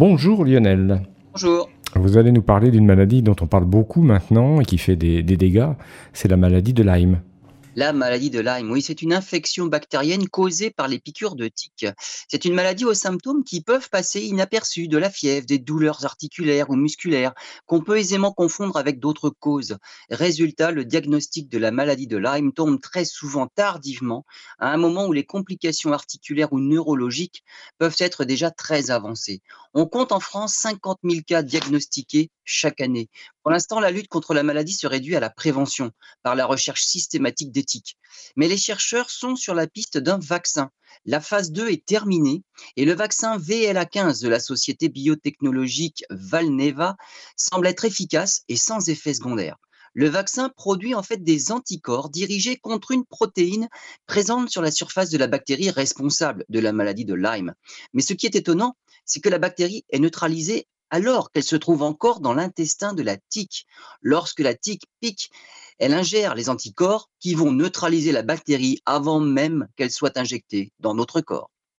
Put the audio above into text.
Bonjour Lionel. Bonjour. Vous allez nous parler d'une maladie dont on parle beaucoup maintenant et qui fait des, des dégâts, c'est la maladie de Lyme. La maladie de Lyme, oui, c'est une infection bactérienne causée par les piqûres de tiques. C'est une maladie aux symptômes qui peuvent passer inaperçus, de la fièvre, des douleurs articulaires ou musculaires, qu'on peut aisément confondre avec d'autres causes. Résultat, le diagnostic de la maladie de Lyme tombe très souvent tardivement, à un moment où les complications articulaires ou neurologiques peuvent être déjà très avancées. On compte en France 50 000 cas diagnostiqués chaque année. Pour l'instant, la lutte contre la maladie se réduit à la prévention par la recherche systématique d'éthique. Mais les chercheurs sont sur la piste d'un vaccin. La phase 2 est terminée et le vaccin VLA15 de la société biotechnologique Valneva semble être efficace et sans effet secondaire. Le vaccin produit en fait des anticorps dirigés contre une protéine présente sur la surface de la bactérie responsable de la maladie de Lyme. Mais ce qui est étonnant, c'est que la bactérie est neutralisée alors qu'elle se trouve encore dans l'intestin de la tique. Lorsque la tique pique, elle ingère les anticorps qui vont neutraliser la bactérie avant même qu'elle soit injectée dans notre corps.